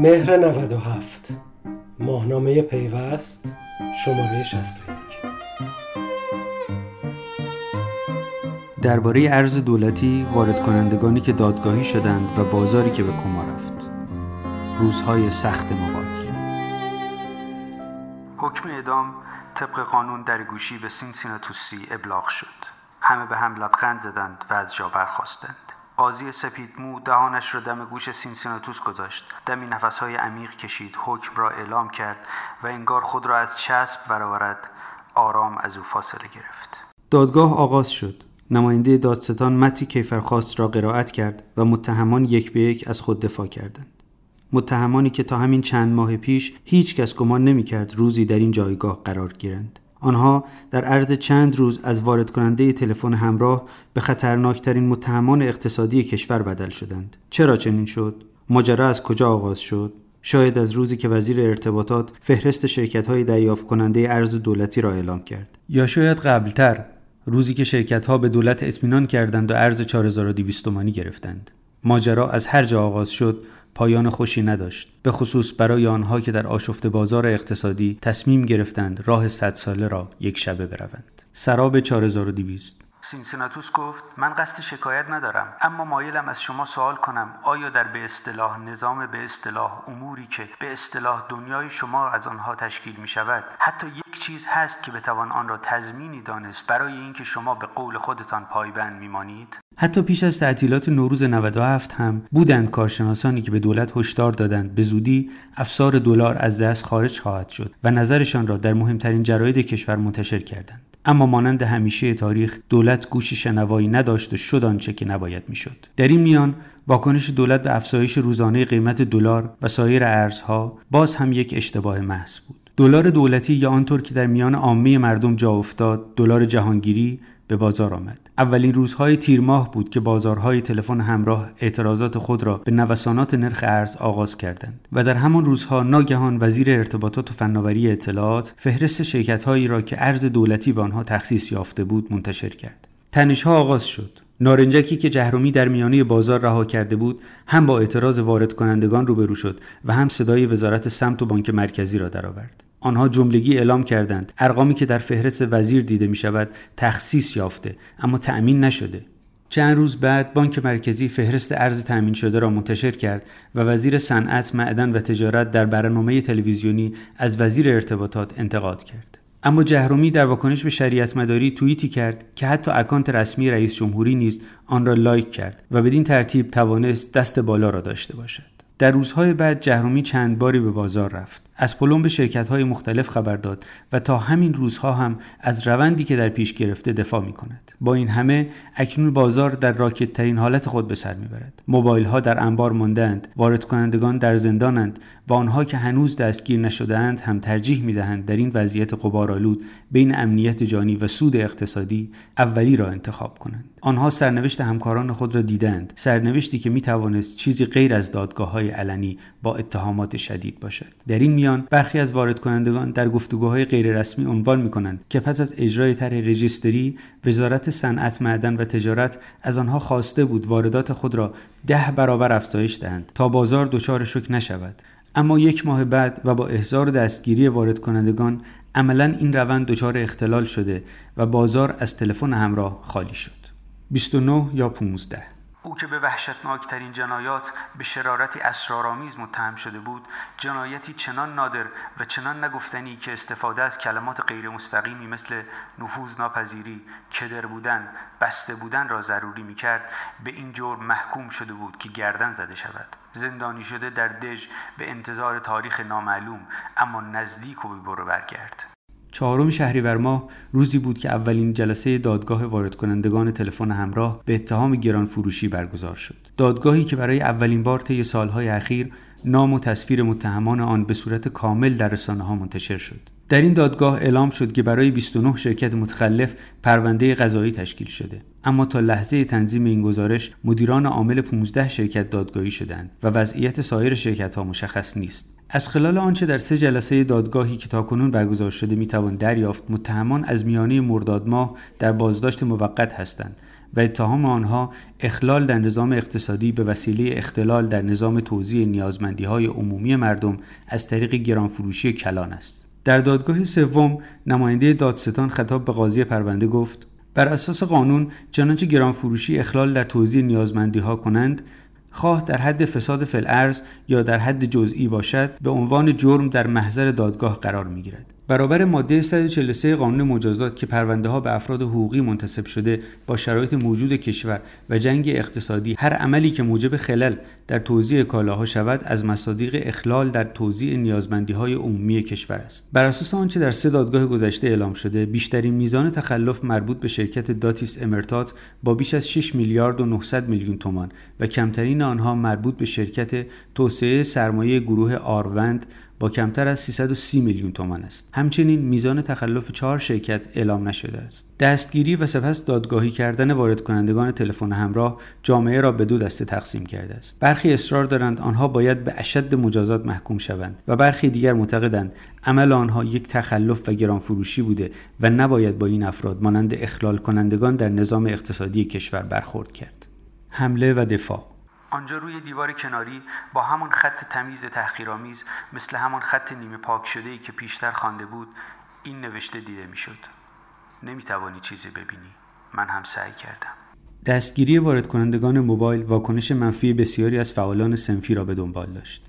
مهر 97 ماهنامه پیوست. شماره 61 درباره ارز دولتی وارد کنندگانی که دادگاهی شدند و بازاری که به کما رفت. روزهای سخت موبایل حکم اعدام طبق قانون در گوشی به سینسیناتوسی ابلاغ شد. همه به هم لبخند زدند و از جا برخواستند قاضی سپید مو دهانش را دم گوش سینسیناتوس گذاشت. دمی نفسهای عمیق کشید حکم را اعلام کرد و انگار خود را از چسب برآورد. آرام از او فاصله گرفت. دادگاه آغاز شد. نماینده دادستان متن کیفرخواست را قرائت کرد و متهمان یک به یک از خود دفاع کردند. متهمانی که تا همین چند ماه پیش هیچ کس گمان نمی کرد روزی در این جایگاه قرار گیرند. آنها در عرض چند روز از وارد کننده تلفن همراه به خطرناکترین متهمان اقتصادی کشور بدل شدند. چرا چنین شد؟ ماجرا از کجا آغاز شد؟ شاید از روزی که وزیر ارتباطات فهرست شرکت های دریافت کننده ارز دولتی را اعلام کرد. یا شاید قبلتر روزی که شرکت ها به دولت اطمینان کردند و ارز 4200 تومانی گرفتند. ماجرا از هر جا آغاز شد پایان خوشی نداشت. به خصوص برای آنها که در آشفت بازار اقتصادی تصمیم گرفتند راه صد ساله را یک شبه بروند. سراب 4200 سینسیناتوس گفت من قصد شکایت ندارم اما مایلم از شما سوال کنم آیا در به اصطلاح نظام به اصطلاح اموری که به اصطلاح دنیای شما از آنها تشکیل می شود حتی یک چیز هست که بتوان آن را تضمینی دانست برای اینکه شما به قول خودتان پایبند میمانید؟ حتی پیش از تعطیلات نوروز 97 هم بودند کارشناسانی که به دولت هشدار دادند. به زودی افسار دلار از دست خارج خواهد شد و نظرشان را در مهمترین جراید کشور منتشر کردند. اما مانند همیشه تاریخ دولت گوش شنوایی نداشت و شد آنچه که نباید می‌شد. در این میان واکنش دولت به افزایش روزانه قیمت دلار و سایر ارزها باز هم یک اشتباه محض بود. دلار دولتی یا آنطور که در میان عامه مردم جا افتاد دلار جهانگیری به بازار آمد. اولین روزهای تیر ماه بود که بازارهای تلفن همراه اعتراضات خود را به نوسانات نرخ ارز آغاز کردند و در همان روزها ناگهان وزیر ارتباطات و فناوری اطلاعات فهرست شرکتهایی را که ارز دولتی به آنها تخصیص یافته بود منتشر کرد. تنشها آغاز شد. نارنجکی که جهرومی در میانه بازار رها کرده بود هم با اعتراض وارد کنندگان روبرو شد و هم صدای وزارت سمت و بانک مرکزی را درآورد. آنها جملگی اعلام کردند ارقامی که در فهرست وزیر دیده می شود تخصیص یافته اما تأمین نشده چند روز بعد بانک مرکزی فهرست ارز تأمین شده را منتشر کرد و وزیر صنعت، معدن و تجارت در برنامه تلویزیونی از وزیر ارتباطات انتقاد کرد. اما جهرمی در واکنش به شریعت مداری توییتی کرد که حتی account رسمی رئیس جمهوری نیز آن را like کرد و بدین ترتیب توانست دست بالا را داشته باشد. در روزهای بعد جهرمی چند باری به بازار رفت. از پلمب به شرکت های مختلف خبر داد و تا همین روزها هم از روندی که در پیش گرفته دفاع می کند. با این همه اکنون بازار در راکت ترین حالت خود به سر می‌برد. موبایل ها در انبار ماندند، وارد کنندگان در زندانند و آنها که هنوز دستگیر نشدهاند هم ترجیح می دهند در این وضعیت قبارآلود بین امنیت جانی و سود اقتصادی اولی را انتخاب کنند. آنها سرنوشت همکاران خود را دیدند سرنوشتی که می توانست چیزی غیر از دادگاه های علنی با اتهامات شدید باشد در این میان برخی از وارد کنندگان در گفتگوهای غیررسمی عنوان می کنند که پس از اجرای طرح رجیستری وزارت صنعت معدن و تجارت از آنها خواسته بود واردات خود را ده برابر افزایش دهند تا بازار دچار شک نشود. اما یک ماه بعد و با احضار دستگیری وارد کنندگان عملا این روند دچار اختلال شده و بازار از تلفن همراه خالی شد. 29 یا 15 او که به وحشتناکترین جنایات به شرارتی اسرارآمیز متهم شده بود جنایتی چنان نادر و چنان نگفتنی که استفاده از کلمات غیر مستقیمی مثل نفوذ ناپذیری کدر بودن بسته بودن را ضروری می کرد به این جرم محکوم شده بود که گردن زده شود. زندانی شده در دژ به انتظار تاریخ نامعلوم اما نزدیک و برو برگرد. چهارم شهریور ماه روزی بود که اولین جلسه دادگاه وارد کنندگان تلفن همراه به اتهام گران فروشی برگزار شد. دادگاهی که برای اولین بار طی سالهای اخیر نام و تصویر متهمان آن به صورت کامل در رسانه ها منتشر شد. در این دادگاه اعلام شد که برای 29 شرکت متخلف پرونده قضایی تشکیل شده. اما تا لحظه تنظیم این گزارش مدیران عامل 15 شرکت دادگاهی شدند و وضعیت سایر شرکت ها مشخص نیست. از خلال آنچه در سه جلسه دادگاهی که تاکنون برگزار شده می‌توان دریافت متهمان از میانه مرداد ماه در بازداشت موقت هستند. و اتهام آنها اخلال در نظام اقتصادی به وسیله اختلال در نظام توزیع نیازمندی های عمومی مردم از طریق گرانفروشی کلان است. در دادگاه سوم نماینده دادستان خطاب به قاضی پرونده گفت بر اساس قانون چنانچه گرانفروشی اخلال در توزیع نیازمندی ها کنند خواه در حد فساد فلعرز یا در حد جزئی باشد به عنوان جرم در محضر دادگاه قرار می گیرد. برابر ماده 143 قانون مجازات که پرونده ها به افراد حقوقی منتصب شده با شرایط موجود کشور و جنگ اقتصادی هر عملی که موجب خلل در توزیع کالاها شود از مصادیق اخلال در توزیع نیازمندی های عمومی کشور است. بر اساس آنچه در سه دادگاه گذشته اعلام شده بیشترین میزان تخلف مربوط به شرکت داتیس امرتات با بیش از 6 میلیارد و 900 میلیون تومان و کمترین آنها مربوط به شرکت توسعه سرمایه گروه آروند با کمتر از 330 میلیون تومان است. همچنین میزان تخلف چهار شرکت اعلام نشده است. دستگیری و سپس دادگاهی کردن وارد کنندگان تلفن همراه جامعه را به دو دسته تقسیم کرده است. برخی اصرار دارند آنها باید به اشد مجازات محکوم شوند و برخی دیگر معتقدند عمل آنها یک تخلف و گرانفروشی بوده و نباید با این افراد مانند اخلال کنندگان در نظام اقتصادی کشور برخورد کرد. حمله و دفاع آنجا روی دیوار کناری با همان خط تمیز تحقیرآمیز مثل همان خط نیمه پاک شده ای که پیشتر خوانده بود این نوشته دیده می‌شد. نمی‌توانی چیزی ببینی. من هم سعی کردم. دستگیری وارد کنندگان موبایل واکنش منفی بسیاری از فعالان سنفی را به دنبال داشت.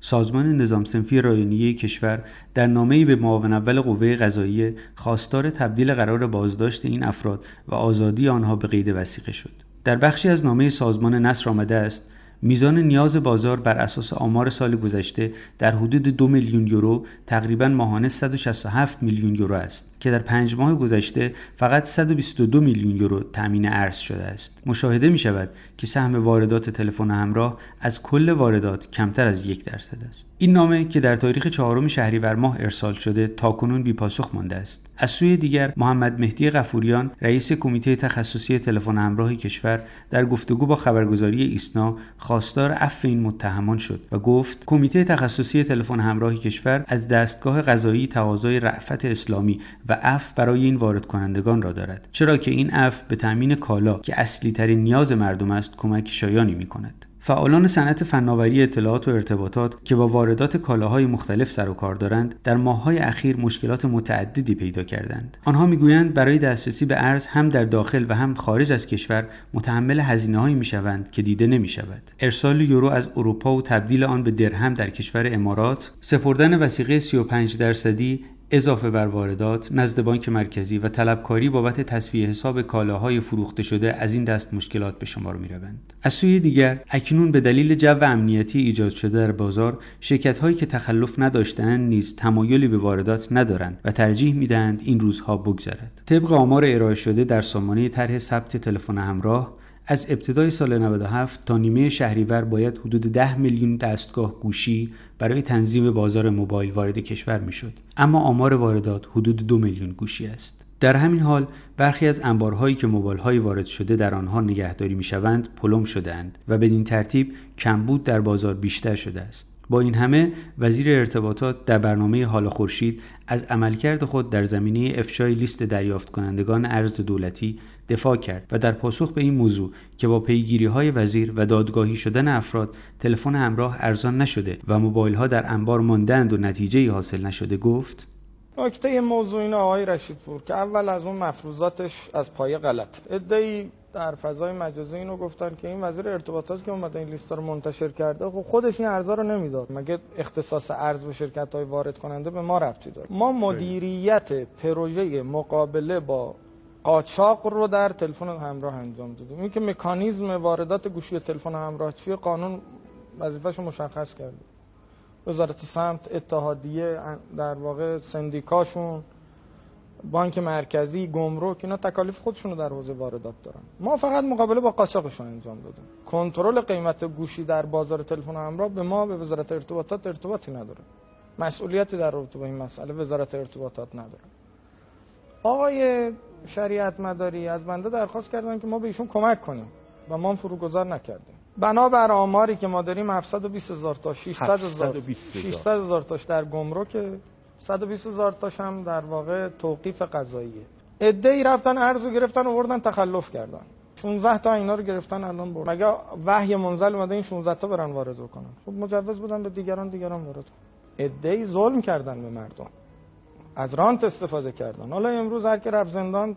سازمان نظام سنفی رایانیه کشور در نامه‌ای به معاون اول قوه قضاییه خواستار تبدیل قرار بازداشت این افراد و آزادی آنها به قید وسیقه شد. در بخشی از نامه سازمان نصر آمده است میزان نیاز بازار بر اساس آمار سال گذشته در حدود دو میلیون یورو تقریبا ماهانه 167 میلیون یورو است که در پنج ماه گذشته فقط 122 میلیون یورو تامین ارز شده است. مشاهده می شود که سهم واردات تلفن همراه از کل واردات کمتر از یک درصد است. این نامه که در تاریخ چهارم شهریور ماه ارسال شده تاکنون بی پاسخ مانده است. از سوی دیگر محمد مهدی غفوریان رئیس کمیته تخصصی تلفن همراه کشور در گفتگو با خبرگزاری ایسنا خواستار عفو این متهمان شد و گفت کمیته تخصصی تلفن همراه کشور از دستگاه قضایی تقاضای رأفت اسلامی و عفو برای این وارد کنندگان را دارد. چرا که این عفو به تامین کالا که اصلی ترین نیاز مردم است کمک شایانی می کند فعالان صنعت فناوری اطلاعات و ارتباطات که با واردات کالاهای مختلف سر و کار دارند در ماههای اخیر مشکلات متعددی پیدا کردند. آنها می‌گویند برای دسترسی به ارز هم در داخل و هم خارج از کشور متحمل هزینه هایی می شوند که دیده نمی شود ارسال یورو از اروپا و تبدیل آن به درهم در کشور امارات. سپردن وسیقه 35 درصدی اضافه بر واردات نزد بانک مرکزی و طلبکاری بابت تصفیه حساب کالاهای فروخته شده از این دست مشکلات به شمار می روند. از سوی دیگر اکنون به دلیل جو امنیتی ایجاد شده در بازار شرکت هایی که تخلف نداشتند نیز تمایلی به واردات ندارند و ترجیح می‌دهند این روزها بگذرد طبق آمار ارائه شده در سامانه طرح ثبت تلفن همراه از ابتدای سال 97 تا نیمه شهریور باید حدود 10 میلیون دستگاه گوشی برای تنظیم بازار موبایل وارد کشور می‌شد. اما آمار واردات حدود دو میلیون گوشی است. در همین حال برخی از انبارهایی که موبایل وارد شده در آنها نگهداری می‌شوند پلم شدهاند و بدین ترتیب کمبود در بازار بیشتر شده است. با این همه وزیر ارتباطات در برنامه حال خورشید از عملکرد خود در زمینه افشای لیست دریافت کنندگان ارز دولتی دفاع کرد و در پاسخ به این موضوع که با پیگیری های وزیر و دادگاهی شدن افراد تلفن همراه ارزان نشده و موبایل ها در انبار ماندند و نتیجه حاصل نشده گفت نکته موضوع این آقای رشید پور که اول از اون مفروضاتش از پایه غلط ادعی در فضای مجازی اینو گفتن که این وزیر ارتباطات که اومده این لیست رو منتشر کرده خب خودش این ارزا رو نمی‌داد. مگه اختصاص ارز به شرکت های وارد کننده به ما رفتی داره؟ ما مدیریت پروژه مقابله با قاچاق رو در تلفن همراه انجام دادیم. این که مکانیزم واردات گوشی تلفن همراه چیه قانون وظیفه‌شو مشخص کرده. وزارت سمت اتحادیه در واقع سندیکاشون بانک مرکزی گمرک اینا تکالیف خودشون رو در حوزه واردات دارن. ما فقط مقابله با قاچاقشون انجام دادیم. کنترل قیمت گوشی در بازار تلفن همراه به ما به وزارت ارتباطات ارتباطی نداره. مسئولیتی در رابطه با این مسئله وزارت ارتباطات نداره. آقای شریعت مداری از بنده درخواست کردن که ما به ایشون کمک کنیم و ما فروگذار نکردیم. بنابر آماری که ما داریم 720 هزار تا 600 هزار 600 هزار تاش در گمرک 120 هزار تاش هم در واقع توقیف قضاییه. ای رفتن ارزو گرفتن آوردن تخلف کردن. 16 تا اینا رو گرفتن الان برد مگه وحی منزل اومده این 16 تا برن وارد کنن خب مجوز بودن به دیگران دیگران وارد ادعی ظلم کردن به مردم. از رانت استفاده کردن. حالا امروز هر که رفت زندان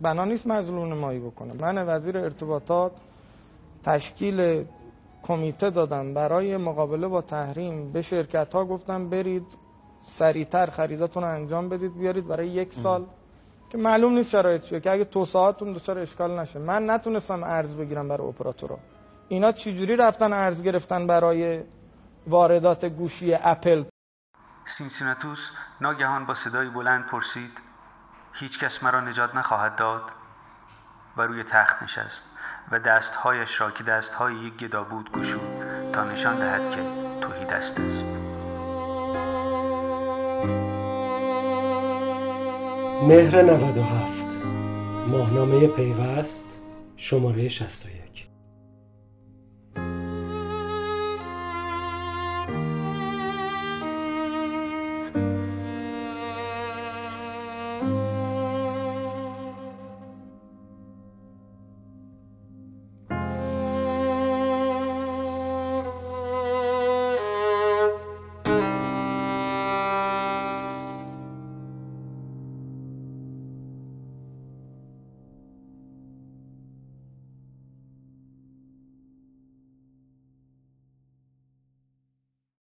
بنا نیست مظلوم نمایی بکنه. من وزیر ارتباطات تشکیل کمیته دادم. برای مقابله با تحریم به شرکت ها گفتم برید سریعتر خریداتون رو انجام بدید بیارید برای یک سال. که معلوم نیست شرایط چیه که اگه توسعه‌تون دچار اشکال نشه. من نتونستم ارز بگیرم برای اپراتورها اینا چجوری رفتن ارز گرفتن برای واردات گوشی اپل؟ سینسیناتوس ناگهان با صدای بلند پرسید هیچ کس مرا نجات نخواهد داد؟ و روی تخت نشست و دستهایش را که دستهای یک گدا بود گشود تا نشان دهد که توهی دست است. مهر 97 ماهنامه پیوست شماره 61